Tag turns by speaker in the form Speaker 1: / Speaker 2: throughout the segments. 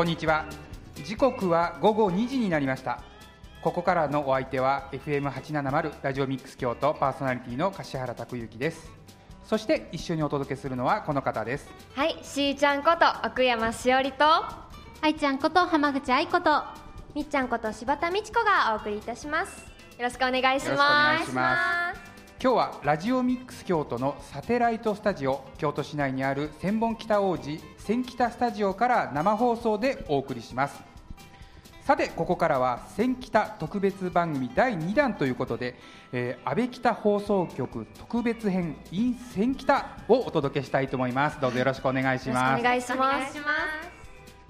Speaker 1: こんにちは。時刻は午後2時になりました。ここからのお相手は FM870 ラジオミックス京都パーソナリティの柏原拓之です。そして一緒にお届けするのはこの方です。
Speaker 2: はいしーちゃんこと奥山しおりと
Speaker 3: 愛ちゃんこと浜口愛こと
Speaker 2: みっちゃんこと柴田美智子がお送りいたします。よろしくお願いし
Speaker 1: よろしくお願いし
Speaker 2: ます
Speaker 1: ます今日はラジオミックス京都のサテライトスタジオ京都市内にある千本北王子千北スタジオから生放送でお送りします。さてここからは千北特別番組第2弾ということで、えー、安倍北放送局特別編 in 千北をお届けしたいと思います。どうぞよろしくお願いし
Speaker 2: よろし
Speaker 1: ます
Speaker 2: くお願いし
Speaker 3: お願
Speaker 2: ます
Speaker 3: いします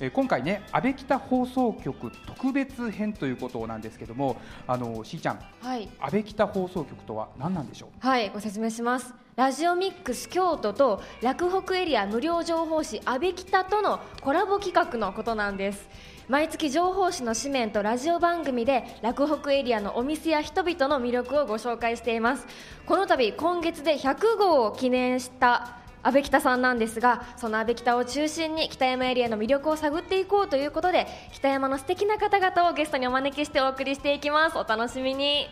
Speaker 1: えー今回ね安倍北放送局特別編ということなんですけどもあのしーちゃん
Speaker 2: はい。
Speaker 1: 安倍北放送局とは何なんでしょう？
Speaker 2: はいご説明します。ラジオミックス京都と洛北エリア無料情報誌阿部北とのコラボ企画のことなんです。毎月情報誌の紙面とラジオ番組で洛北エリアのお店や人々の魅力をご紹介しています。この度今月で100号を記念した阿部北さんなんですがその阿部北を中心に北山エリアの魅力を探っていこうということで北山の素敵な方々をゲストにお招きしてお送りしていきます。お楽しみに。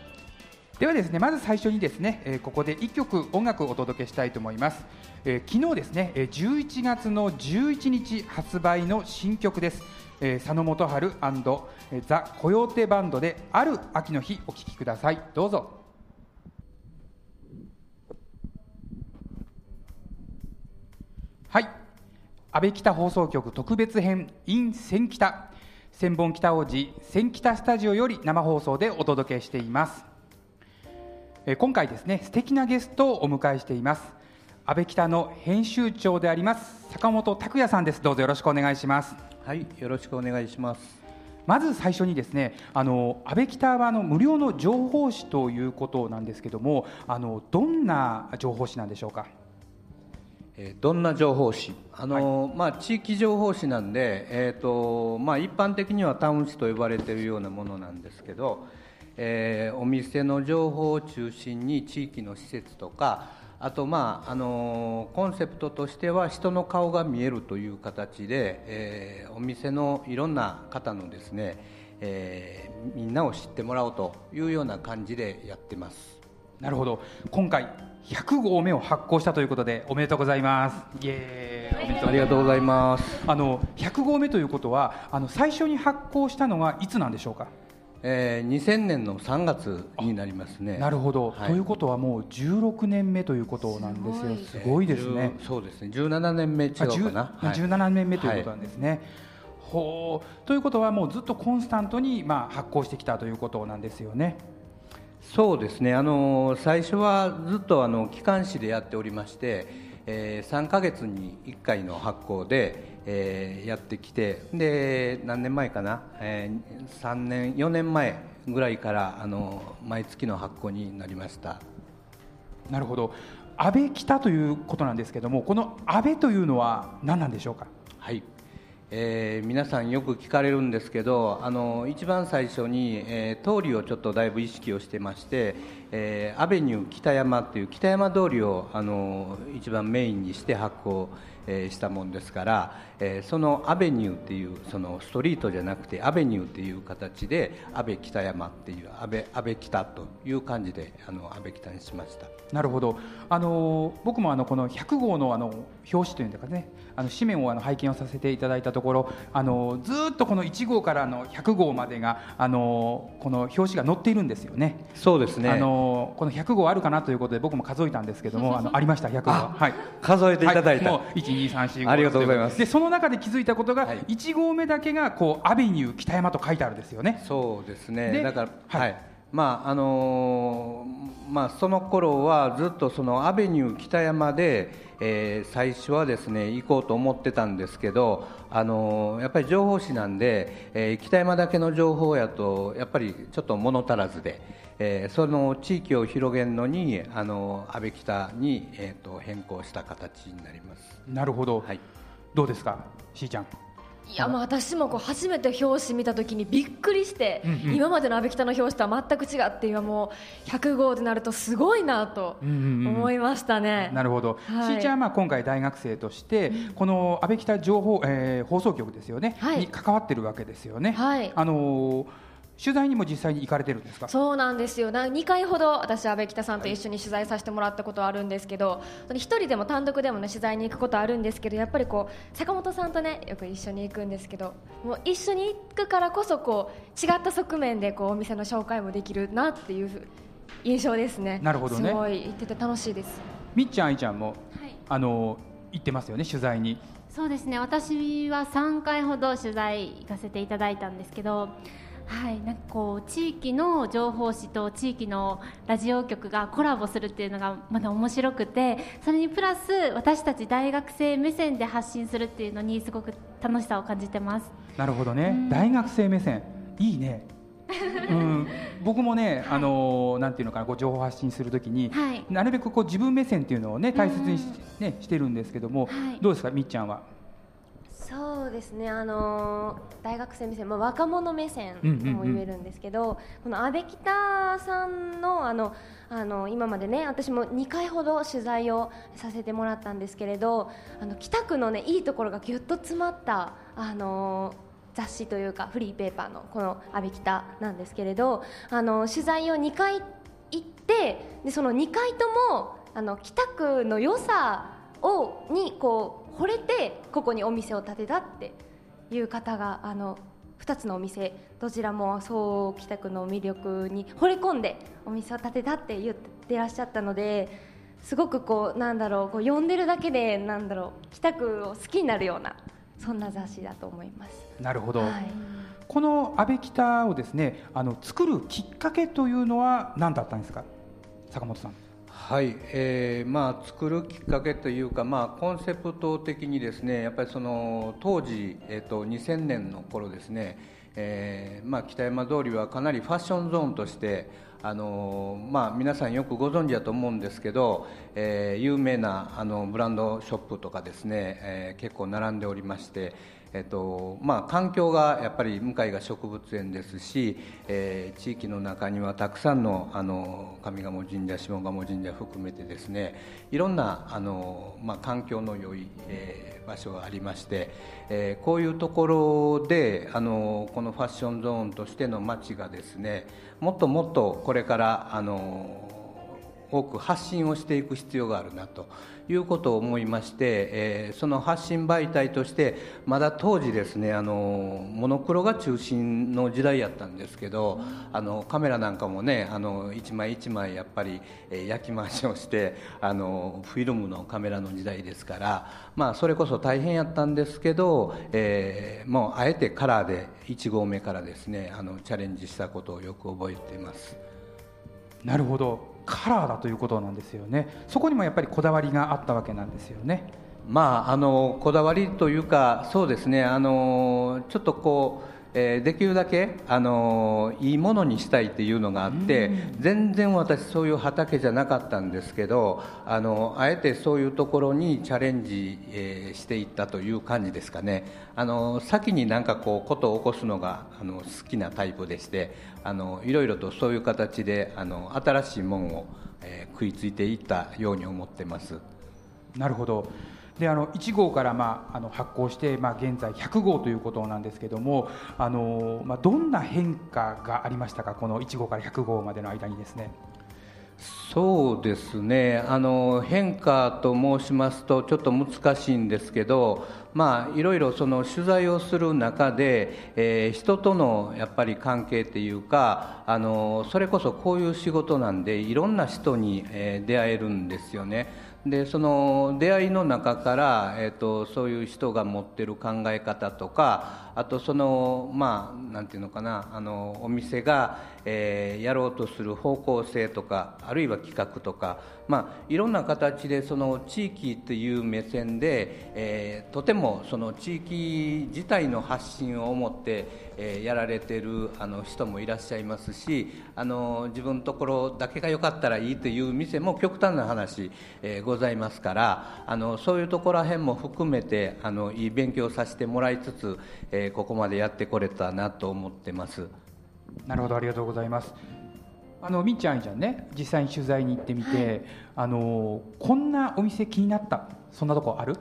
Speaker 1: ではですねまず最初にですね、えーここで1曲音楽をお届けしたいと思います、えー昨日ですね、11月の11日発売の新曲です、えー佐野元春えーザ・コヨーテバンドである秋の日お聴きください。どうぞ。はい。安倍北放送局特別編 in 千北。千本北王子千北スタジオより生放送でお届けしています。えー今回ですね素敵なゲストをお迎えしています。安倍北の編集長であります坂本拓也さんです。どうぞよろしくお願いします。
Speaker 4: はい、よろしくお願いします。
Speaker 1: まず最初にですねあの安倍北はあの無料の情報誌ということなんですけどもあのどんな情報誌なんでしょうか？
Speaker 4: えーどんな情報誌、あのまあ地域情報誌なんで、えっ、とまあ一般的にはタウン誌と呼ばれているようなものなんですけど、えーお店の情報を中心に地域の施設とか。あとまああのコンセプトとしては人の顔が見えるという形で、えーお店のいろんな方のですね、えーみんなを知ってもらおうというような感じでやってます。
Speaker 1: なるほど今回100号目を発行したということでおめでとうございます。イエーイ。おめでとう
Speaker 4: ありがとうございます。
Speaker 1: あの100号目ということはあの最初に発行したのはいつなんでしょうか？
Speaker 4: えー、2000年の3月になりますね。
Speaker 1: なるほど、
Speaker 4: はい。
Speaker 1: ということはもう16年目ということなんですよ。すごいですね。
Speaker 4: 10そうですね。17年目違う
Speaker 1: あ
Speaker 4: かな。
Speaker 1: 10
Speaker 4: はい。
Speaker 1: 17年目ということなんですね、ほうということはもうずっとコンスタントに、まあ、発行してきたということなんですよね
Speaker 4: そうですね。あの最初はずっとあの機関誌でやっておりまして、えー、3ヶ月に1回の発行で、えーやってきて、で何年前かな、えー、3年4年前ぐらいからあの毎月の発行になりました。
Speaker 1: なるほど安倍北ということなんですけどもこの安倍というのは何なんでしょうか？
Speaker 4: はい、えー皆さんよく聞かれるんですけどあの一番最初に、えー通りをちょっとだいぶ意識をしてまして、えーアベニュー北山っていう北山通りをあの一番メインにして発行、えーしたもんですから、えーそのアベニューっていうそのストリートじゃなくてアベニューっていう形で安倍北山っていう安倍安倍北という感じであの安倍北にしました。
Speaker 1: なるほどあの僕もあのこの100号のあの表紙というんですかねあの紙面をあの拝見をさせていただいたところあのずーっとこの1号からの100号までがあのこの表紙が載っているんですよね。
Speaker 4: そうですね
Speaker 1: あのこの100号あるかなということで僕も数えたんですけども あのありました 100号は。はい。
Speaker 4: 数えていただいた、
Speaker 1: はもう1234
Speaker 4: ありがとうございます。
Speaker 1: でその中で気づいたことが、
Speaker 4: はい。
Speaker 1: 1号目だけがこうアベニュー北山と書いてあるんですよね。
Speaker 4: そうですね。
Speaker 1: で
Speaker 4: だから
Speaker 1: はい。
Speaker 4: はい、まああのーまあその頃はずっとそのアベニュー北山で、えー最初はですね行こうと思ってたんですけどあのーやっぱり情報誌なんで、えー北山だけの情報やとやっぱりちょっと物足らずで、えーその地域を広げるのにあの安倍北に、えー、と変更した形になります。
Speaker 1: なるほど、
Speaker 4: はい。
Speaker 1: どうですかしーちゃん。
Speaker 2: いやまあ私もこう初めて表紙見た時にびっくりして、
Speaker 1: うんうん。
Speaker 2: 今までの阿部北の表紙とは全く違っていうもう100号でなるとすごいなと
Speaker 1: うんうんうん。
Speaker 2: 思いましたね。
Speaker 1: なるほど、
Speaker 2: はい。
Speaker 1: しーちゃんはまあ今回大学生として、この安倍北情報、えー放送局ですよね、
Speaker 2: はい。
Speaker 1: に関わってるわけですよね？
Speaker 2: はい。
Speaker 1: あのー取材にも実際に行かれてるんですか？
Speaker 2: そうなんですよ。な2回ほど私阿部北さんと一緒に取材させてもらったことはあるんですけど一人でも単独でもね取材に行くことあるんですけどやっぱりこう坂本さんとねよく一緒に行くんですけどもう一緒に行くからこそこう違った側面でこうお店の紹介もできるなっていう印象ですね。
Speaker 1: なるほどね。
Speaker 2: すごい行ってて楽しいです。
Speaker 1: みっちゃん、あいちゃんも、
Speaker 3: はい。
Speaker 1: あのー行ってますよね、取材に。
Speaker 3: そうですね。私は3回ほど取材行かせていただいたんですけどはい、なんかこう地域の情報誌と地域のラジオ局がコラボするっていうのがまだ面白くてそれにプラス私たち大学生目線で発信するっていうのにすごく楽しさを感じてます。
Speaker 1: なるほどね、
Speaker 3: うん。
Speaker 1: 大学生目線、いいね。うん、僕もね、あのーなんていうのかな、こう情報発信するときに、
Speaker 3: はい。
Speaker 1: なるべくこう自分目線っていうのをね、大切にし,、ね、してるんですけども、
Speaker 3: はい。
Speaker 1: どうですか、みっちゃんは？
Speaker 2: そうですね、あのー大学生目線、まあ、若者目線とも言えるんですけど、この阿部北さんのあのあの今までね私も2回ほど取材をさせてもらったんですけれどあの北区のねいいところがぎゅっと詰まったあのー雑誌というかフリーペーパーのこの「阿部北」なんですけれどあの取材を2回行ってでその2回ともあの北区の良さをにこう惚れてここにお店を建てたっていう方があの2つのお店どちらもそう北区の魅力に惚れ込んでお店を建てたって言ってらっしゃったのですごくこうなんだろうこう読んでるだけでなんだろう北区を好きになるようなそんな雑誌だと思います。
Speaker 1: なるほど、
Speaker 2: はい。
Speaker 1: この安倍北をですねあの作るきっかけというのは何だったんですか？坂本さん
Speaker 4: はい、えーまあ、作るきっかけというか、まあ、コンセプト的にですねやっぱりその当時、えー、と2000年の頃ですね、えーまあ、北山通りはかなりファッションゾーンとしてあのまあ、皆さんよくご存知だと思うんですけど、えー有名なあのブランドショップとかですね、えー結構並んでおりまして、えっとまあ、環境がやっぱり向かいが植物園ですし、えー地域の中にはたくさんのあの上賀茂神社下賀茂神社含めてですねいろんなあの、まあ、環境の良い、えー場所がありまして、えーこういうところであのこのファッションゾーンとしての街がですねもっともっとこれからあの多く発信をしていく必要があるなということを思いまして、えーその発信媒体としてまだ当時ですねあのモノクロが中心の時代やったんですけどあのカメラなんかもねあの一枚一枚やっぱり、えー焼き回しをしてあのフィルムのカメラの時代ですから、まあ、それこそ大変やったんですけど、えーもうあえてカラーで1号目からですねあのチャレンジしたことをよく覚えています。
Speaker 1: なるほどカラーだということなんですよね。そこにもやっぱりこだわりがあったわけなんですよね。
Speaker 4: まあ、あのこだわりというか、そうですね、あのちょっとこう、えーできるだけ、あのいいものにしたいっていうのがあって、全然私、そういう畑じゃなかったんですけど、あのあえてそういうところにチャレンジ、えーしていったという感じですかね、あの先になんかこう、ことを起こすのがあの好きなタイプでして、あのいろいろとそういう形で、あの新しいものを、えー食いついていったように思ってます。
Speaker 1: なるほどであの1号から、まあ、あの発行して、まあ、現在100号ということなんですけどもあの、まあ、どんな変化がありましたか？この1号から100号までの間にですね。
Speaker 4: そうですね。あの変化と申しますとちょっと難しいんですけど、まあ、いろいろその取材をする中で、えー人とのやっぱり関係っていうかあのそれこそこういう仕事なんでいろんな人に、えー出会えるんですよね。でその出会いの中から、えー、とそういう人が持ってる考え方とかあとそのまあなんていうのかなあのお店が、えーやろうとする方向性とかあるいは企画とか、まあ、いろんな形でその地域っていう目線で、えーとてもその地域自体の発信を思って、えー、やられてるあの人もいらっしゃいますしあの自分のところだけが良かったらいいという店も極端な話、えー、ございますからあのそういうところら辺も含めてあのいい勉強させてもらいつつ、えー、ここまでやってこれたなと思ってます。
Speaker 1: なるほどありがとうございます。あのみっちゃんあいちゃんね。実際に取材に行ってみて、はい、あのこんなお店気になった？そんなとこある？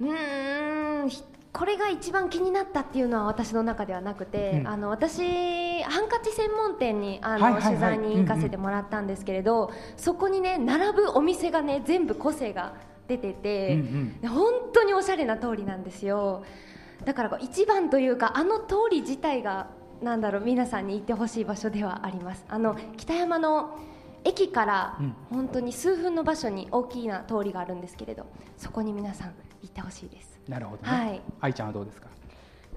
Speaker 2: うんこれが一番気になったっていうのは私の中ではなくて、うん、あの私ハンカチ専門店にあの、はいはいはい、取材に行かせてもらったんですけれど、うんうん、そこにね並ぶお店がね全部個性が出てて、うんうん、本当におしゃれな通りなんですよだから一番というかあの通り自体がなんだろう皆さんに行ってほしい場所ではあります。あの北山の駅から本当に数分の場所に大きな通りがあるんですけれどそこに皆さん行ってほしいです。
Speaker 1: なるほど、ね、はい。愛ちゃんはどうですか？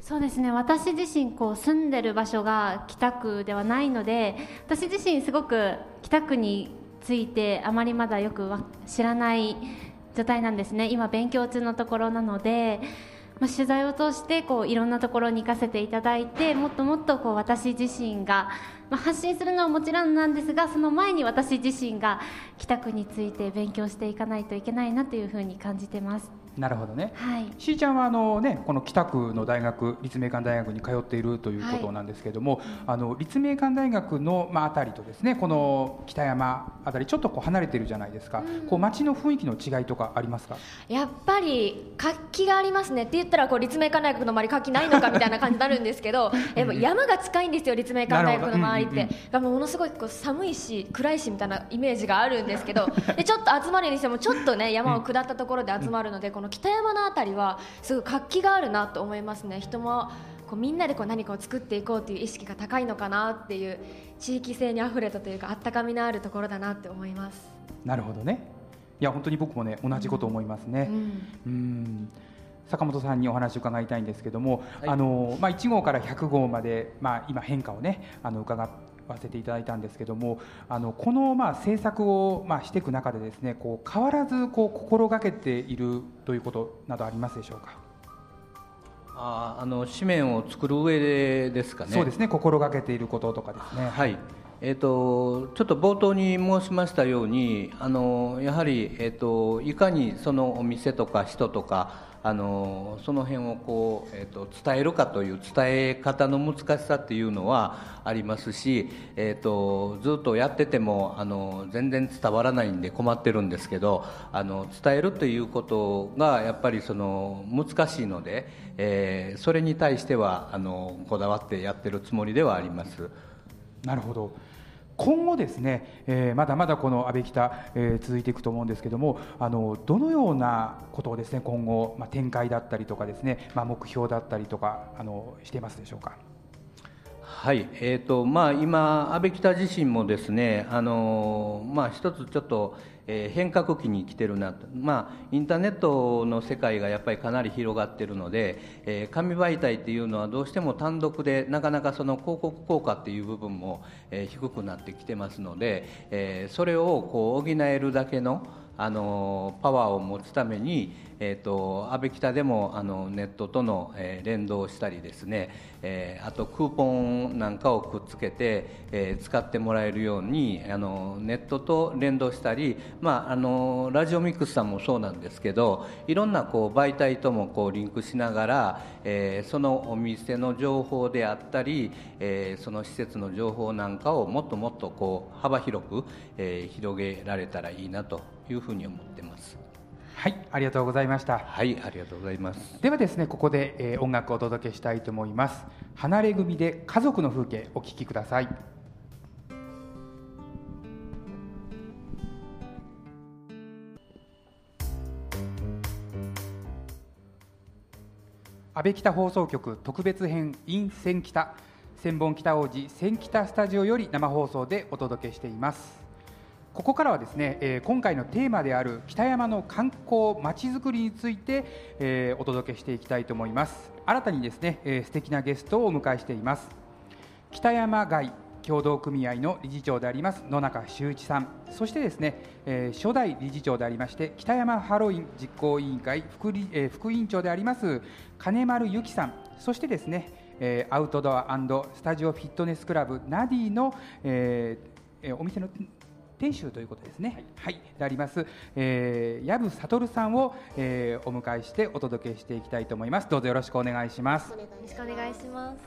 Speaker 3: そうですね。私自身こう住んでる場所が北区ではないので私自身すごく北区についてあまりまだよく知らない状態なんですね。今勉強中のところなのでまあ、取材を通してこういろんなところに行かせていただいてもっともっとこう私自身が、まあ、発信するのはもちろんなんですがその前に私自身が北区について勉強していかないといけないなというふうに感じてます。
Speaker 1: なるほどね、はい、しーちゃんはあの、ね、この北区の大学立命館大学に通っているということなんですけれども、はい、あの立命館大学の、まあ、あたりとですねこの北山あたりちょっとこう離れてるじゃないですか、うん、こう街の雰囲気の違いとかありますか？
Speaker 2: やっぱり活気がありますね。って言ったらこう立命館大学の周り活気ないのかみたいな感じになるんですけど やっぱ山が近いんですよ立命館大学の周りって、ものすごいこう寒いし暗いしみたいなイメージがあるんですけど でちょっと集まるにしてもちょっとね山を下ったところで集まるのでこの北山のあたりりはすごい活気があるなと思いますね。人もこうみんなでこう何かを作っていこうという意識が高いのかなっていう地域性にあふれたというかあったかみのあるところだなって思います。
Speaker 1: なるほどね。いや本当に僕もね同じこと思いますね、うん、うん坂本さんにお話を伺いたいんですけども、はい、あのまあ、1号から100号まで、まあ、今変化をねあの伺わせていただいたんですけどもあのこのまあ政策をまあしていく中でですねこう変わらずこう心がけているということなどありますでしょうか？
Speaker 4: ああの紙面を作る上でですかね。
Speaker 1: そうですね心がけていることとかですね。
Speaker 4: はい。えーと、ちょっと冒頭に申しましたようにあのやはり、えーといかにそのお店とか人とかあのその辺をこう、えーと、伝えるかという伝え方の難しさっていうのはありますし、えーと、ずっとやっててもあの全然伝わらないんで困ってるんですけどあの伝えるということがやっぱりその難しいので、えー、それに対してはあのこだわってやってるつもりではあります。
Speaker 1: なるほど今後ですね、えー、まだまだこの安倍北、えー、続いていくと思うんですけどもあのどのようなことをですね今後、まあ、展開だったりとかですね、まあ、目標だったりとかあのしていますでしょうか？
Speaker 4: はいえーとまあ、今、安倍北自身もですねあの、まあ、一つちょっと、えー、変革期に来てるなと、まあ、インターネットの世界がやっぱりかなり広がってるので、えー、紙媒体っていうのはどうしても単独でなかなかその広告効果っていう部分も、えー、低くなってきてますので、えー、それをこう補えるだけのあのパワーを持つために、えーと、安倍北でもあのネットとの、えー、連動をしたりですね、えー、あとクーポンなんかをくっつけて、えー、使ってもらえるようにあのネットと連動したり、まあ、あのラジオミックスさんもそうなんですけどいろんなこう媒体ともこうリンクしながら、えー、そのお店の情報であったり、えー、その施設の情報なんかをもっともっとこう幅広く、えー、広げられたらいいなというふうに思ってます。
Speaker 1: はい、ありがとうございました。
Speaker 4: はい、ありがとうございます。
Speaker 1: ではですね、ここで、えー、音楽をお届けしたいと思います。離れ組で家族の風景お聞きください。安倍北放送局特別編 in 千北千本北王子千北スタジオより生放送でお届けしていますここからはですね、えー、今回のテーマである北山の観光まちづくりについて、えー、お届けしていきたいと思います。新たにですね、えー、素敵なゲストをお迎えしています。北山街協同組合の理事長であります野中修一さん。そしてですね、えー、初代理事長でありまして北山ハロウィン実行委員会副,、えー、副委員長であります金丸由紀さん。そしてですね、えー、アウトドアスタジオフィットネスクラブナディの、えー、お店の店主ということですね、はい、であります、えー、藪悟さんを、えー、お迎えしてお届けしていきたいと思います。どうぞよろしくお願いします。よ
Speaker 2: ろしくお願いします。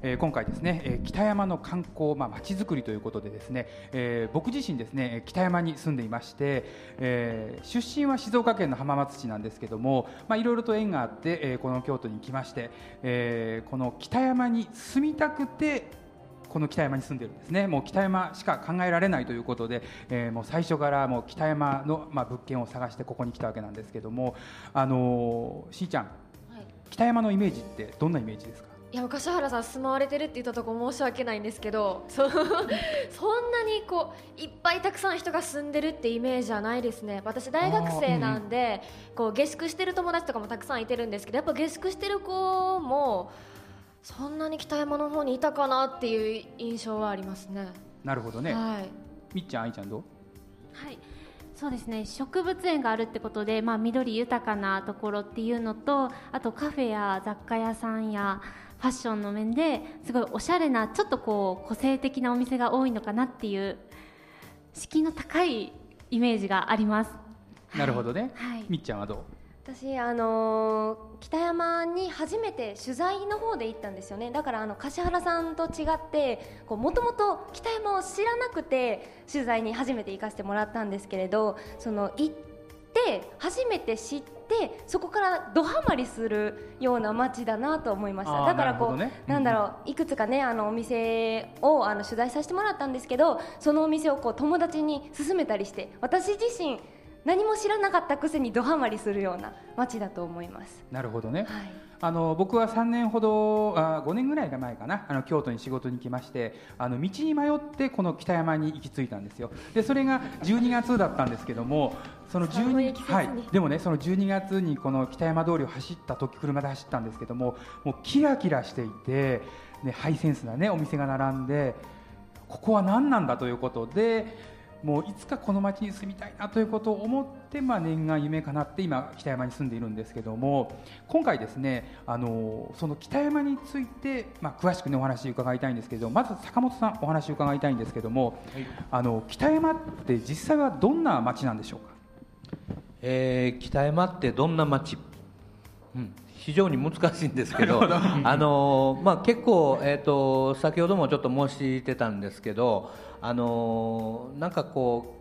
Speaker 1: えー、今回ですね、えー、北山の観光まあ町づくりということでですね、えー、僕自身ですね北山に住んでいまして、えー、出身は静岡県の浜松市なんですけどもまあいろいろと縁があって、えー、この京都に来まして、えー、この北山に住みたくてこの北山に住んでるんですね。もう北山しか考えられないということで、えー、もう最初からもう北山の、まあ、物件を探してここに来たわけなんですけどもあのー、しーちゃん、はい、北山のイメージってどんなイメージですか？
Speaker 2: いや柏原さん住まわれてるって言ったとこ申し訳ないんですけどそ そんなにこういっぱいたくさん人が住んでるってイメージはないですね。私大学生なんで、うん、こう下宿してる友達とかもたくさんいてるんですけどやっぱ下宿してる子もに北山の方にいたかなっていう印象はありますね。
Speaker 1: なるほどね、はい、みっちゃん愛ちゃんどう？
Speaker 3: はい。そうですね。植物園があるってことで、まあ、緑豊かなところっていうのとあとカフェや雑貨屋さんやファッションの面ですごいおしゃれなちょっとこう個性的なお店が多いのかなっていう敷居の高いイメージがあります。
Speaker 1: なるほどね、はい、みっちゃんはどう？
Speaker 2: 私あのー、北山に初めて取材の方で行ったんですよね。だからあの柏原さんと違ってもともと北山を知らなくて取材に初めて行かせてもらったんですけれどその行って初めて知ってそこからどハマりするような街だなと思いました。だからこう、ね、なんだろういくつかねあのお店をあの取材させてもらったんですけどそのお店をこう友達に勧めたりして私自身何も知らなかったくせにどハマりするような街だと思います。
Speaker 1: なるほどね、はい、あの僕は3年ほどあ5年ぐらい前かな。あの京都に仕事に来ましてあの道に迷ってこの北山に行き着いたんですよ。でそれが12月だったんですけどもその12はい、でもねその12月にこの北山通りを走った時車で走ったんですけどももうキラキラしていて、ね、ハイセンスなねお店が並んでここは何なんだということでもういつかこの町に住みたいなということを思って、まあ、念願夢かなって今北山に住んでいるんですけども今回ですねあのその北山について、まあ、詳しく、ね、お話伺いたいんですけどまず坂本さんお話伺いたいんですけども、はい、あの北山って実際はどんな町なんでしょうか、
Speaker 4: えー、北山ってどんな町、うん、非常に難しいんですけどあの、まあ、結構、えーと先ほどもちょっと申してたんですけどあのなんかこ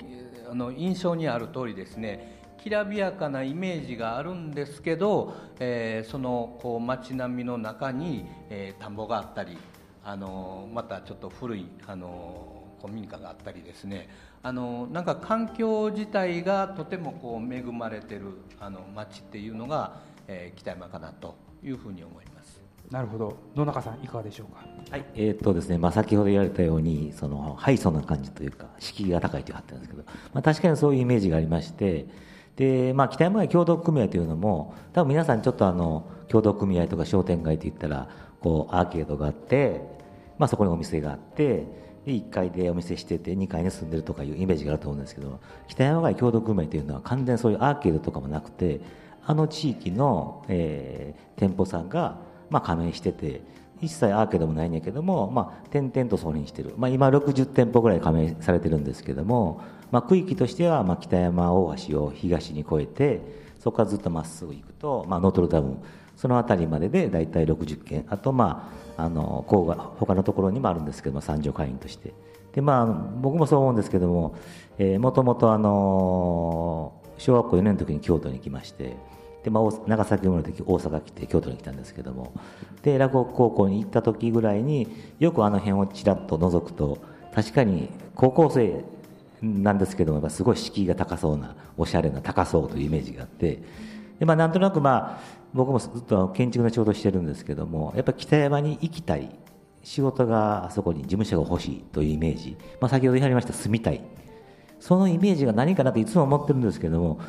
Speaker 4: うあの印象にある通りですねきらびやかなイメージがあるんですけど、えー、そのこう街並みの中に、えー、田んぼがあったりあのまたちょっと古いあの古民家があったりですねあのなんか環境自体がとてもこう恵まれてるあの街っていうのが、えー、北山かなというふうに思います。
Speaker 1: なるほど。野中さんいかがでしょうか？
Speaker 5: はい。えー、っとですねまあ、先ほど言われたようにそのハイソな感じというか敷居が高いという発展ですけど、まあ、確かにそういうイメージがありましてで、まあ、北山街協同組合というのも多分皆さんちょっとあの協同組合とか商店街といったらこうアーケードがあって、まあ、そこにお店があってで1階でお店してて2階に住んでるとかいうイメージがあると思うんですけど北山街協同組合というのは完全にそういうアーケードとかもなくてあの地域の、えー、店舗さんがまあ、加盟してて一切アーケードもないんやけども、まあ、点々とそれにしてる、まあ、今60店舗ぐらい加盟されてるんですけども、まあ、区域としては、まあ、北山大橋を東に越えてそこからずっとまっすぐ行くと、まあ、ノートルダムその辺りまでで大体60件あとまああの郊外他のところにもあるんですけども三条会員として。で、まあ、僕もそう思うんですけどももともと小学校4年の時に京都に来ましてで、まあ、長崎生まれの時大阪来て京都に来たんですけども。で落語高校に行った時ぐらいによくあの辺をちらっと覗くと確かに高校生なんですけどもやっぱすごい敷居が高そうなおしゃれな高そうというイメージがあって。で、まあ、なんとなくまあ僕もずっと建築の仕事してるんですけどもやっぱ北山に行きたい。仕事があそこに事務所が欲しいというイメージ、まあ、先ほど言われました住みたい。そのイメージが何かなといつも思ってるんですけども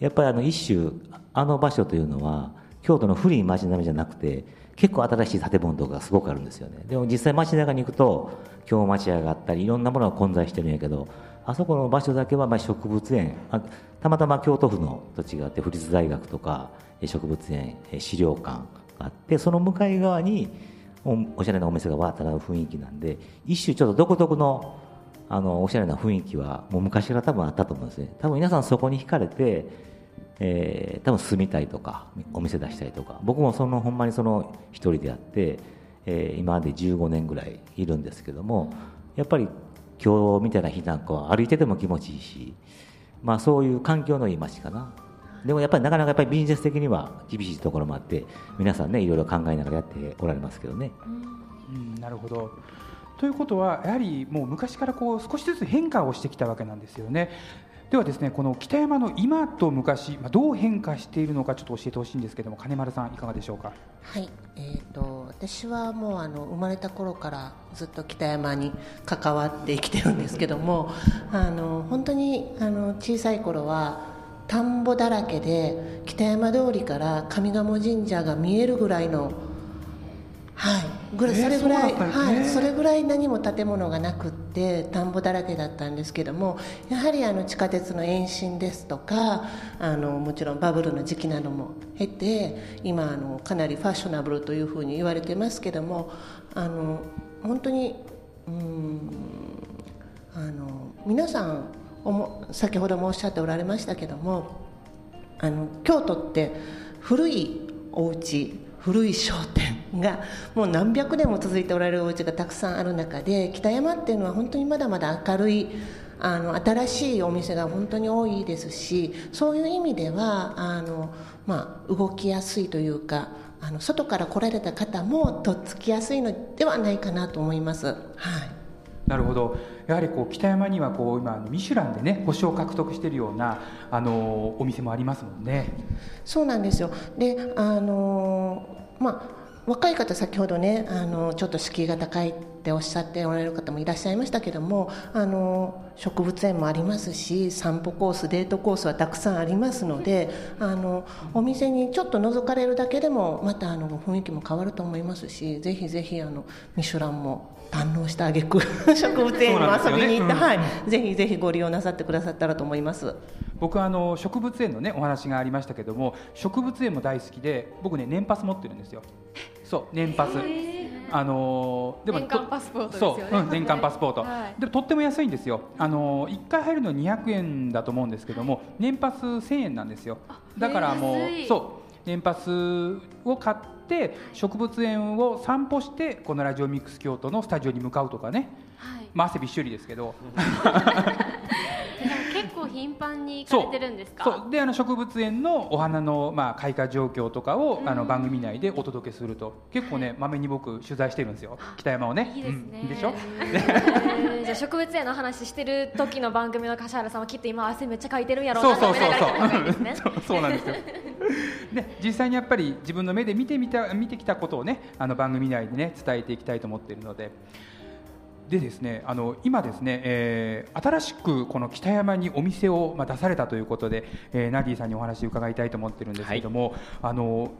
Speaker 5: やっぱりあの一種あの場所というのは京都の古い町並みじゃなくて結構新しい建物とかすごくあるんですよね。でも実際街中に行くと京町屋があったりいろんなものが混在してるんやけどあそこの場所だけはまあ植物園。あたまたま京都府の土地があって府立大学とか植物園資料館があってその向かい側におおしゃれなお店がわーっと並ぶ雰囲気なんで一種ちょっと独特のあのおしゃれな雰囲気はもう昔から多分あったと思うんですね。多分皆さんそこに惹かれて、えー、多分住みたいとかお店出したいとか。僕もそのほんまにその一人であって、えー、今まで15年ぐらいいるんですけどもやっぱり今日みたいな日なんかは歩いてても気持ちいいし、まあ、そういう環境のいい街かな。でもやっぱりなかなかやっぱりビジネス的には厳しいところもあって皆さんねいろいろ考えながらやっておられますけどね。
Speaker 1: うん、なるほど。ということはやはりもう昔からこう少しずつ変化をしてきたわけなんですよね。ではですねこの北山の今と昔、まあ、どう変化しているのかちょっと教えてほしいんですけども金丸さんいかがでしょうか？
Speaker 6: はい、えーと、私はもうあの生まれた頃からずっと北山に関わって生きてるんですけどもあの本当にあの小さい頃は田んぼだらけで北山通りから上賀茂神社が見えるぐらいのはいぐらそれぐらい、はい、それぐらい何も建物がなくって田んぼだらけだったんですけどもやはりあの地下鉄の延伸ですとかあのもちろんバブルの時期なども経て今あのかなりファッショナブルというふうに言われてますけどもあの本当にうんあの皆さん先ほどもおっしゃっておられましたけどもあの京都って古いお家古い商店がもう何百年も続いておられるお家がたくさんある中で北山っていうのは本当にまだまだ明るいあの新しいお店が本当に多いですしそういう意味ではあの、まあ、動きやすいというかあの外から来られた方もとっつきやすいのではないかなと思います。はい
Speaker 1: なるほどやはりこう北山にはこう今ミシュランでね星を獲得しているようなあのお店もありますもんね。
Speaker 6: そうなんですよであのまあ若い方先ほどねあのちょっと敷居が高いっておっしゃっておられる方もいらっしゃいましたけどもあの植物園もありますし散歩コースデートコースはたくさんありますのであのお店にちょっと覗かれるだけでもまたあの雰囲気も変わると思いますしぜひぜひあのミシュランも堪能したあげく 植物園にも遊びに行って、ねうん、はい、ぜひぜひご利用なさってくださったらと思います。
Speaker 1: 僕あの植物園のねお話がありましたけども植物園も大好きで僕ね年パス持ってるんですよ。そう年パス。あの
Speaker 2: でも年間パスポートそう、
Speaker 1: うん、年間パスポート、はい、でとっても安いんですよ。あの1回入るの200円だと思うんですけども年パス1000円なんですよ。だからもうそう年パスを買って植物園を散歩してこのラジオミックス京都のスタジオに向かうとかね、はい、まあ汗びっしょりですけど
Speaker 3: 結構頻繁に行かれてるんですか？
Speaker 1: そう。であの植物園のお花の、まあ、開花状況とかを、あの番組内でお届けすると。結構ねまめに僕取材してるんですよ。北山をね。
Speaker 3: いいですね、うん、
Speaker 1: でしょ、
Speaker 2: じゃあ植物園の話してる時の番組の柏原さんはきっと今汗めっちゃかいてるんやろ
Speaker 1: うなと思いながら そうそうなんですよ。で実際にやっぱり自分の目で見てみた見てきたことをねあの番組内でね伝えていきたいと思っているのででですねあの今ですね、えー、新しくこの北山にお店を、まあ、出されたということで、えー、ナディさんにお話を伺いたいと思ってるんですけども、はい、あの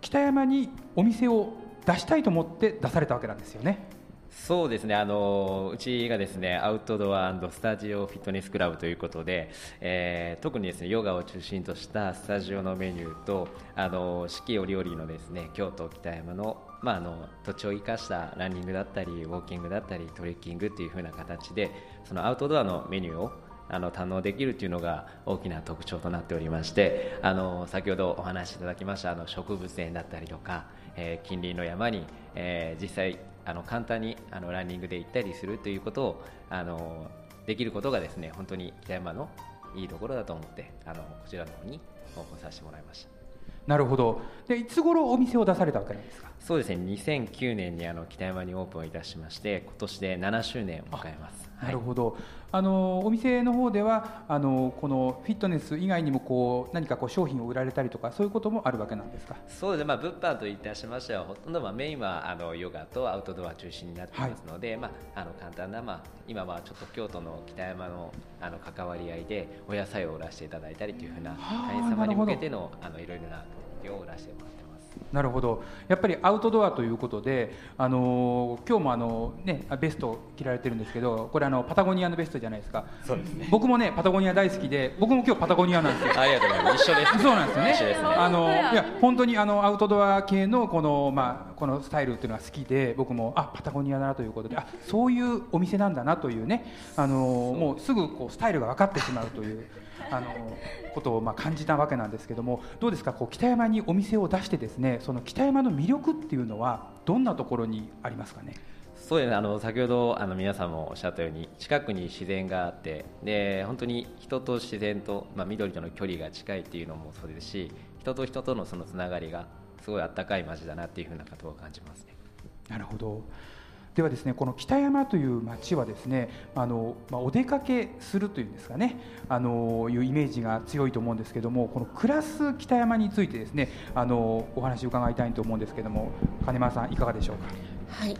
Speaker 1: 北山にお店を出したいと思って出されたわけなんですよね。
Speaker 7: そうですねあのうちがですねアウトドアスタジオフィットネスクラブということで、えー、特にですねヨガを中心としたスタジオのメニューとあの四季折々のですね京都北山のまあ、あの土地を生かしたランニングだったりウォーキングだったりトレッキングっていう風な形でそのアウトドアのメニューをあの堪能できるというのが大きな特徴となっておりましてあの先ほどお話しいただきましたあの植物園だったりとか、えー、近隣の山に、えー、実際あの簡単にあのランニングで行ったりするということをあのできることがですね本当に北山のいいところだと思ってあのこちらの方にオープンさせてもらいました。
Speaker 1: なるほどでいつ頃お店を出されたわけなんですか？
Speaker 7: そうですね。2009年にあの北山にオープンいたしまして今年で7周年を迎えます。
Speaker 1: なるほど、はい、あのお店の方ではあのこのフィットネス以外にもこう何かこう商品を売られたりとかそういうこともあるわけなんですか？
Speaker 7: そうですね、まあ、物販といたしましてはほとんどまあメインはあのヨガとアウトドア中心になっていますので、はい、まあ、あの簡単な、まあ、今はちょっと京都の北山のあの関わり合いでお野菜を売らせていただいたりというふうな会員様に向けてのあのいろいろなを売らせてます
Speaker 1: なるほど。やっぱりアウトドアということで、あのー今日もあの、ね、ベスト着られてるんですけどこれあのパタゴニアのベストじゃないですか。
Speaker 7: そうですね。
Speaker 1: 僕もねパタゴニア大好きで僕も今日パタゴニアなんですよ。
Speaker 7: ありがとうございます。一緒です
Speaker 1: そうなんですよね。
Speaker 7: 一緒ですね。
Speaker 1: あのいや本当にあのアウトドア系のこのまあこのスタイルっていうのが好きで僕もあパタゴニアだなということであそういうお店なんだなというねあのもうすぐこうスタイルが分かってしまうという。あのことをまあ感じたわけなんですけどもどうですか？こう北山にお店を出してですねその北山の魅力っていうのはどんなところにありますかね？
Speaker 7: そうですねあの先ほどあの皆さんもおっしゃったように近くに自然があってで本当に人と自然と、まあ、緑との距離が近いっていうのもそうですし人と人とのそのつながりがすごいあったかい街だなっていうふうなことを感じますね。
Speaker 1: なるほど。ではですねこの北山という町はですねあの、まあ、お出かけするというんですかねあのいうイメージが強いと思うんですけどもこの暮らす北山についてですねあのお話を伺いたいと思うんですけども金丸さんいかがでしょうか？
Speaker 6: はい、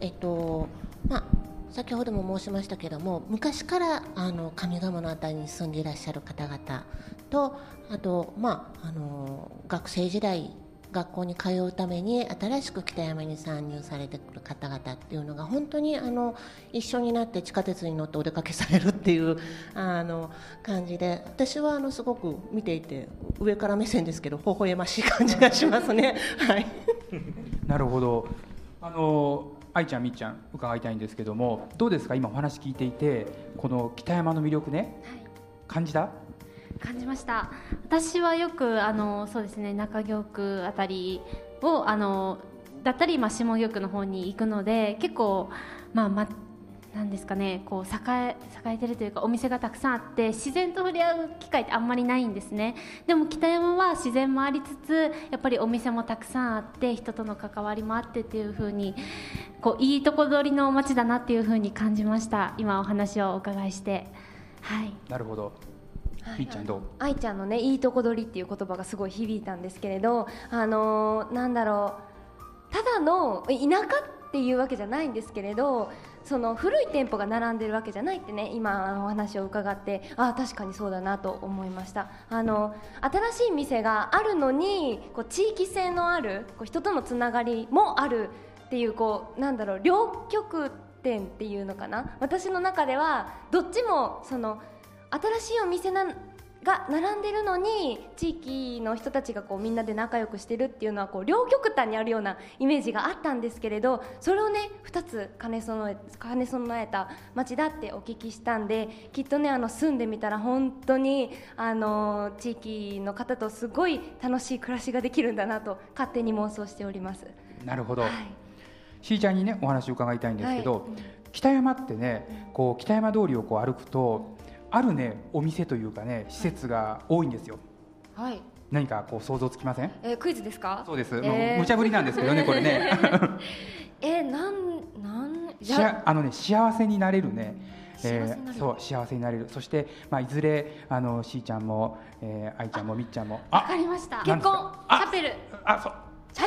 Speaker 6: えっとまあ先ほども申しましたけども昔からあの上賀茂の辺りに住んでいらっしゃる方々とあと、まあ、あの学生時代学校に通うために新しく北山に参入されてくる方々っていうのが本当にあの一緒になって地下鉄に乗ってお出かけされるっていうあの感じで私はあのすごく見ていて上から目線ですけど微笑ましい感じがしますね。はい。
Speaker 1: なるほど。あの愛ちゃんみっちゃん伺いたいんですけどもどうですか？今お話聞いていてこの北山の魅力ね。感じた？
Speaker 3: 感じました。私はよくあのそうですね中京区あたりをあのだったり、まあ、下京区の方に行くので結構まあまなんですかねこう栄え栄えてるというかお店がたくさんあって自然と触れ合う機会ってあんまりないんですね。でも北山は自然もありつつやっぱりお店もたくさんあって人との関わりもあってっていう風にこういいとこ取りの街だなっていう風に感じました。今お話をお伺いして。はい。
Speaker 1: なるほど。みっちゃんどう？
Speaker 2: 愛ちゃんのねいいとこ取りっていう言葉がすごい響いたんですけれどあのーなんだろう。ただの田舎っていうわけじゃないんですけれどその古い店舗が並んでるわけじゃないってね今お話を伺ってああ確かにそうだなと思いました。あの新しい店があるのにこう地域性のあるこう人とのつながりもあるっていうこうなんだろう両極点っていうのかな。私の中ではどっちもその新しいお店なんが並んでるのに地域の人たちがこうみんなで仲良くしてるっていうのはこう両極端にあるようなイメージがあったんですけれどそれをね2つ兼ね備え兼ね備えた街だってお聞きしたんできっとねあの住んでみたら本当にあの地域の方とすごい楽しい暮らしができるんだなと勝手に妄想しております。
Speaker 1: なるほど、
Speaker 2: はい。
Speaker 1: しーちゃんにねお話を伺いたいんですけど、北山ってねこう北山通りをこう歩くとあるねお店というかね施設が多いんですよ。
Speaker 2: はい。
Speaker 1: 何かこう想像つきません？
Speaker 2: えークイズですか？
Speaker 1: そうです、
Speaker 2: えー。
Speaker 1: もう無茶ぶりなんですけどねこれね。
Speaker 2: えーなんなん
Speaker 1: しああのね幸せになれるね。
Speaker 2: 幸せになれる。
Speaker 1: そう幸せになれる。そして、まあ、いずれあのしーちゃんも、えー、愛ちゃんもみっちゃんも。
Speaker 3: わかりました。
Speaker 1: なんですか？あ
Speaker 3: チャペル。
Speaker 1: あそう。そう。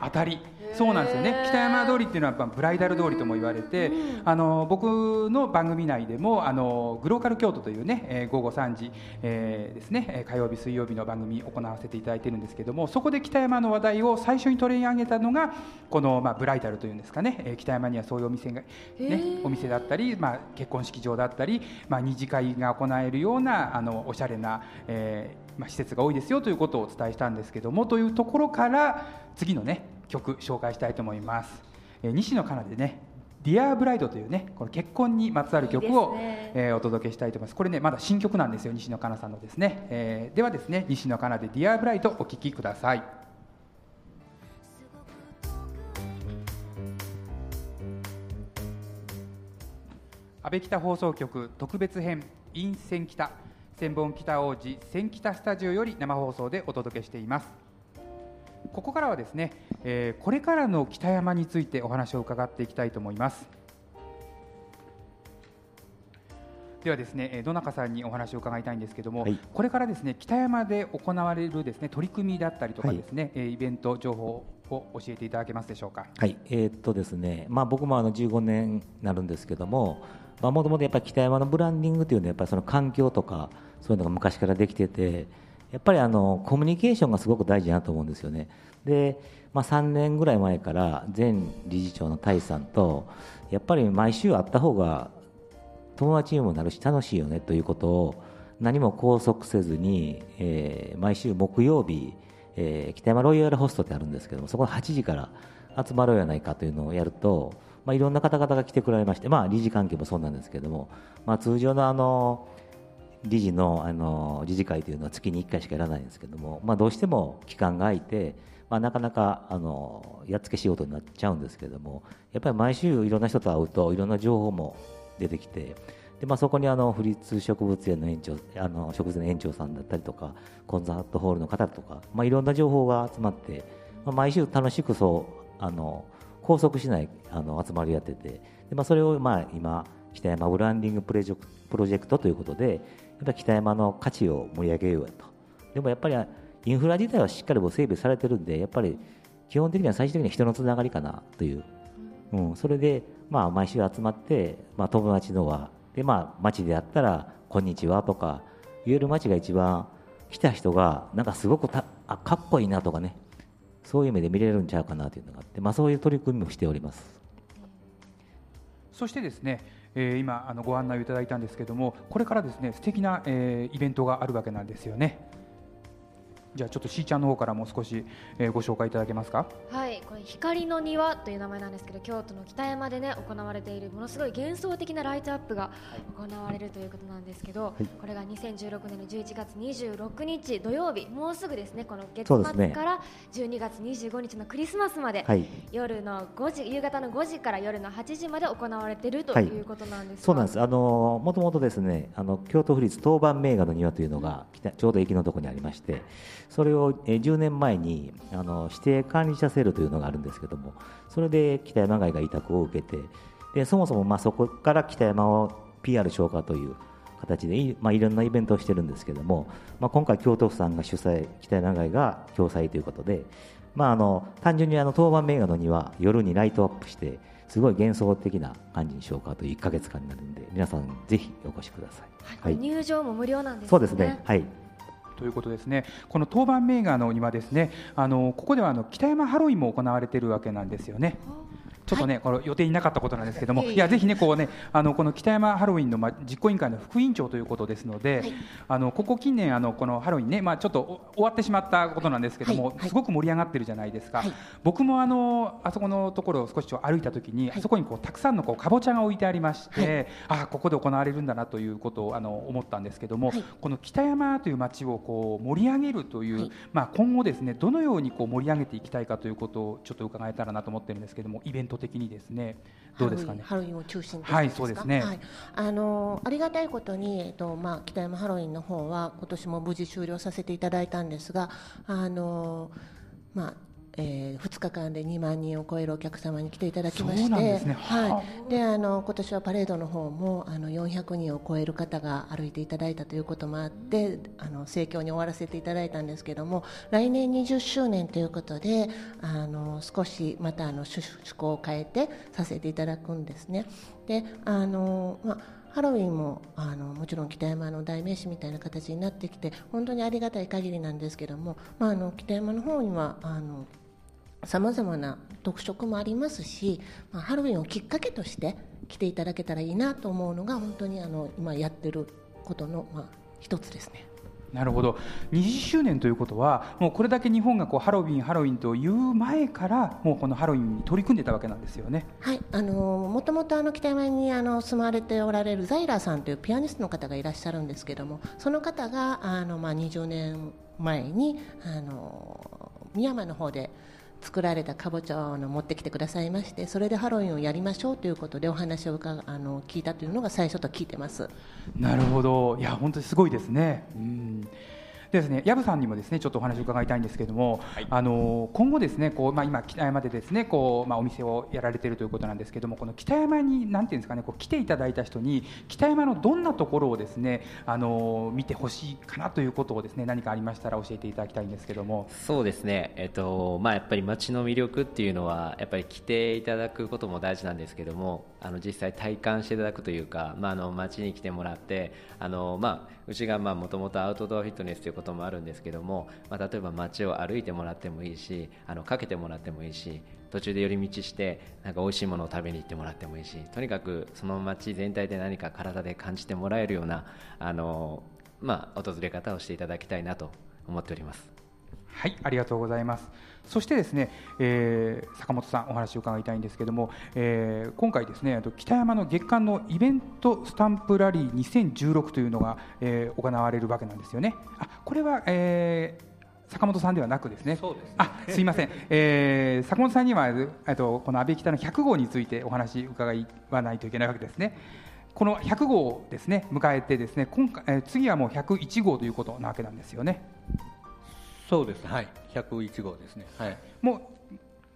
Speaker 1: 当たりそうなんですよね。北山通りっていうのはやっぱブライダル通りとも言われてあの僕の番組内でもあのグローカル京都というね、えー午後3時、えーですねえー火曜日水曜日の番組行わせていただいてるんですけどもそこで北山の話題を最初に取り上げたのがこの、まあ、ブライダルというんですかね、えー北山にはそういうお店が、ね、お店だったり、まあ、結婚式場だったり、まあ、二次会が行えるようなあのおしゃれな、えーまあ、施設が多いですよということをお伝えしたんですけどもというところから次のね曲紹介したいと思います、えー西野カナでね「ディアブライドというねこの結婚にまつわる曲を
Speaker 2: ね。
Speaker 1: えーお届けしたいと思います。これねまだ新曲なんですよ西野カナさんのですね、えーではですね西野カナで「ディアブライドお聴きください。安倍北放送局特別編 in 千北千本北王子千北スタジオより生放送でお届けしていますここからはですね、えーこれからの北山についてお話を伺っていきたいと思います。ではですね、えー野中さんにお話を伺いたいんですけども、
Speaker 5: はい。
Speaker 1: これからですね北山で行われるですね取り組みだったりとかですね、えーイベント情報を教えていただけますでしょうか？
Speaker 5: はい、えーっとですね、まあ、僕もあの15年になるんですけども、もともとやっぱり北山のブランディングというのは、やっぱりその環境とか、そういうのが昔からできてて、やっぱりあのコミュニケーションがすごく大事だと思うんですよね。で、まあ、3年ぐらい前から前理事長のタイさんとやっぱり毎週会った方が友達にもなるし楽しいよねということを何も拘束せずに、えー、毎週木曜日、えー、北山ロイヤルホストってあるんですけどもそこ8時から集まろうやないかというのをやると、まあ、いろんな方々が来てくれまして、まあ、理事関係もそうなんですけども、まあ、通常のあの理事のあの理事会というのは月に1回しかやらないんですけども、まあ、どうしても期間が空いて、まあ、なかなかあのやっつけ仕事になっちゃうんですけどもやっぱり毎週いろんな人と会うといろんな情報も出てきてで、まあ、そこにあの府立植物園の園長あの植物園の園長さんだったりとかコンサートホールの方とか、まあ、いろんな情報が集まって、まあ、毎週楽しくそうあの拘束しないあの集まりをやっててで、まあ、それをまあ今北山ブランディングプロジェクトということでっぱ北山の価値を盛り上げようと。でもやっぱりインフラ自体はしっかりも整備されてるんでやっぱり基本的には最終的には人のつながりかなという、うん、それで、まあ、毎週集まって、まあ、友達の輪で、まあ、街であったら「こんにちは」とか言える街が一番来た人がなんかすごくたあかっこいいなとかね。そういう目で見れるんちゃうかなというのがあって、まあ、そういう取り組みもしております。
Speaker 1: そしてですね、えー、今あのご案内をいただいたんですけどもこれからですね素敵な、えー、イベントがあるわけなんですよね。じゃあちょっとしーちゃんの方からも少し、えー、ご紹介いただけますか？
Speaker 2: はいこれ光の庭という名前なんですけど京都の北山でね行われているものすごい幻想的なライトアップが行われるということなんですけど、はい、これが2016年の11月26日土曜日もうすぐですねこの月末から12月25日のクリスマスまで、はい、夜の5時夕方の5時から夜の8時まで行われているとい。うことなんです、はい、
Speaker 5: そうなんです。あのもともとですねあの京都府立当番名画の庭というのがちょうど駅のところにありましてそれを10年前にあの指定管理者制度というのがあるんですけどもそれで北山街が委託を受けてでそもそもまあそこから北山を PR 消化という形で、まあ、いろんなイベントをしてるんですけども、まあ、今回京都府さんが主催北山街が共催ということで、まあ、あの単純にあの当番名画のには夜にライトアップしてすごい幻想的な感じにしようかという1か月間になるんで皆さんぜひお越しくださ
Speaker 2: い、はい、入場も無料なんですね。
Speaker 5: そうですね。はい
Speaker 1: ということですね。この当番名画の庭ですね。あのここではあの北山ハロウィンも行われているわけなんですよね。ちょっとね、はい、これ予定になかったことなんですけども、いやぜひねこうねあのこの北山ハロウィンのま実行委員会の副委員長ということですので、はい、あのここ近年あのこのハロウィンねまあちょっと終わってしまったことなんですけども、はい、すごく盛り上がってるじゃないですか。僕もあのあそこのところを少し歩いた時に、あそこにこうたくさんのこうかぼちゃが置いてありまして、あここで行われるんだなということをあの思ったんですけども、この北山という街をこう盛り上げるという、まあ今後ですねどのようにこう盛り上げていきたいかということをちょっと伺えたらなと思ってるんですけどもイベント的にですね。どうですかね？
Speaker 6: ハロウィンを中心
Speaker 1: はい、そうですね。
Speaker 6: はい、あのありがたいことにえっとまあ北山ハロウィンの方は今年も無事終了させていただいたんですが、あのまあえー、2日間で2万人を超えるお客様に来ていただきまして、ね、はい、であの今年はパレードの方もあの400人を超える方が歩いていただいたということもあってあの盛況に終わらせていただいたんですけども来年20周年ということであの少しまたあの趣向を変えてさせていただくんですね。であのまあハロウィンもあのもちろん北山の代名詞みたいな形になってきて本当にありがたい限りなんですけども、まあ、あの北山の方にはあのさまざまな特色もありますし、まあ、ハロウィンをきっかけとして来ていただけたらいいなと思うのが本当にあの今やってることの、まあ、一つですね。
Speaker 1: なるほど20周年ということはもうこれだけ日本がこうハロウィンハロウィンという前からもうこのハロウィンに取り組んでたわけなんですよね。
Speaker 6: はいあのもともとあの北山にあの住まわれておられるザイラーさんというピアニストの方がいらっしゃるんですけどもその方があの、まあ、20年前にあの深山の方で作られたかぼちゃを持ってきてくださいましてそれでハロウィンをやりましょうということでお話を伺あの聞いたというのが最初と聞いてます。
Speaker 1: なるほど。いや本当にすごいですね。うん。ですね、藪さんにもですねちょっとお話を伺いたいんですけれども、はい、あの今後ですねこうまあ今北山でですねこうまあお店をやられているということなんですけれどもこの北山になんていうんですかねこう来ていただいた人に北山のどんなところをですねあの見てほしいかなということをですね何かありましたら教えていただきたいんですけども。
Speaker 7: そうですね。えっとまあやっぱり街の魅力っていうのはやっぱり来ていただくことも大事なんですけども、あの実際体感していただくというか、まああの街に来てもらってあのまあうちがもともとアウトドアフィットネスということもあるんですけども、まあ、例えば街を歩いてもらってもいいしあのかけてもらってもいいし途中で寄り道してなんか美味しいものを食べに行ってもらってもいいしとにかくその街全体で何か体で感じてもらえるようなあの、まあ、訪れ方をしていただきたいなと思っております。
Speaker 1: はいありがとうございます。そしてですね、えー、坂本さんお話を伺いたいんですけども、えー、今回ですね北山の月間のイベントスタンプラリー2016というのが、えー、行われるわけなんですよねあこれは、えー坂本さんではなくですね。
Speaker 4: す、ね、
Speaker 1: あ、すいません。えー、坂本さんにはえっとこの安倍北の100号についてお話伺わないといけないわけですね。この100号をですね迎えてですね今回、えー、次はもう101号ということなわけなんですよね。
Speaker 4: そうです。はい。101号ですね。はい。
Speaker 1: も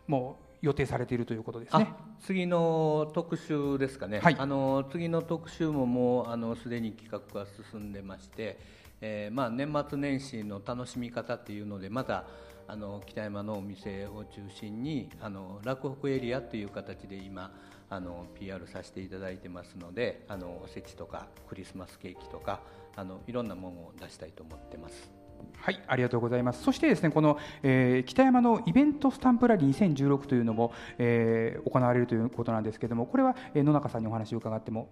Speaker 1: うもう予定されているということですね。
Speaker 4: 次の特集ですかね、はい、あの次の特集ももうあのすでに企画が進んでまして、えーまあ、年末年始の楽しみ方っていうのでまたあの北山のお店を中心にあの洛北エリアという形で今あの PR させていただいてますのであのおせちとかクリスマスケーキとかあのいろんなものを出したいと思ってます。
Speaker 1: はい、ありがとうございます。そしてですね、この、えー、北山のイベントスタンプラリー2016というのも、えー、行われるということなんですけれども、これは、え、野中さんにお話を伺っても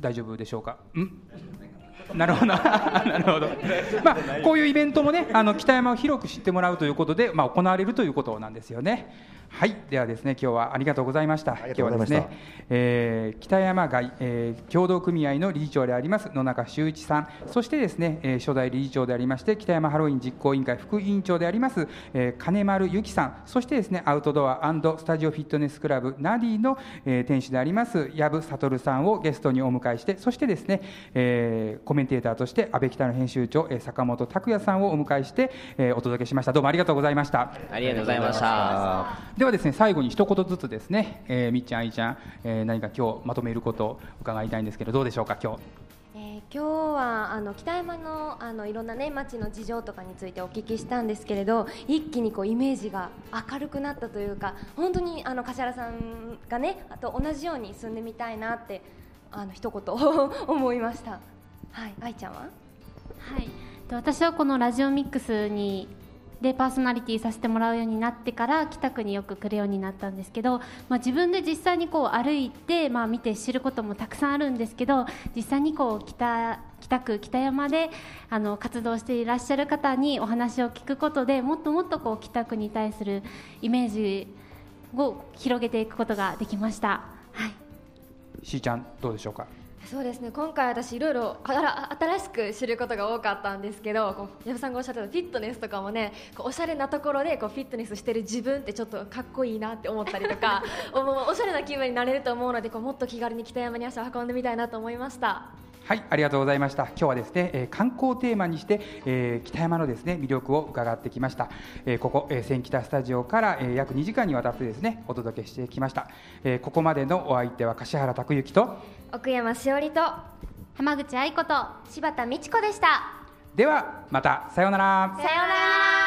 Speaker 1: 大丈夫でしょうか？ん？なるほど なるほど、まあ、こういうイベントもねあの北山を広く知ってもらうということで、まあ、行われるということなんですよね。はいではですね今日はありがとうございました。今日はですね、えー、北山街、えー、協同組合の理事長であります野中修一さん。そしてですね、えー、初代理事長でありまして北山ハロウィン実行委員会副委員長であります、えー、金丸由紀さん。そしてですねアウトドアスタジオフィットネスクラブナディの、えー、店主であります藪悟さんをゲストにお迎えしてそしてですね、えー、コメンテーターとして安倍北の編集長、えー、坂本拓也さんをお迎えして、えー、お届けしました。どうもありがとうございました。
Speaker 7: ありがとうございました
Speaker 1: ではですね最後に一言ずつですね、えー、みっちゃん、あいちゃん、えー、何か今日まとめることを伺いたいんですけどどうでしょうか今日。
Speaker 2: えー、今日はあの北山のあのいろんなね町の事情とかについてお聞きしたんですけれど一気にこうイメージが明るくなったというか本当にあの柏原さんがねあと同じように住んでみたいなってあの一言思いました。はい愛ちゃんは？
Speaker 3: はい。私はこのラジオミックスにでパーソナリティさせてもらうようになってから北区によく来るようになったんですけど、まあ、自分で実際にこう歩いて、まあ、見て知ることもたくさんあるんですけど実際にこう北北区北山であの活動していらっしゃる方にお話を聞くことでもっともっとこう北区に対するイメージを広げていくことができました。はい、
Speaker 1: しーちゃんどうでしょうか？
Speaker 2: そうですね今回私いろいろ新しく知ることが多かったんですけどこう矢部さんがおっしゃったフィットネスとかもねこうおしゃれなところでこうフィットネスしてる自分ってちょっとかっこいいなって思ったりとか おおしゃれな気分になれると思うのでこうもっと気軽に北山に足を運んでみたいなと思いました。
Speaker 1: はい、ありがとうございました。今日はですね、えー、観光テーマにして、えー、北山のですね魅力を伺ってきました。えー、ここ、えー、千北スタジオから、えー、約2時間にわたってですねお届けしてきました。えー、ここまでのお相手は柏原拓之と
Speaker 2: 奥山しおりと
Speaker 3: 浜口愛子と
Speaker 2: 柴田美智子でした。
Speaker 1: ではまたさようなら。
Speaker 2: さようなら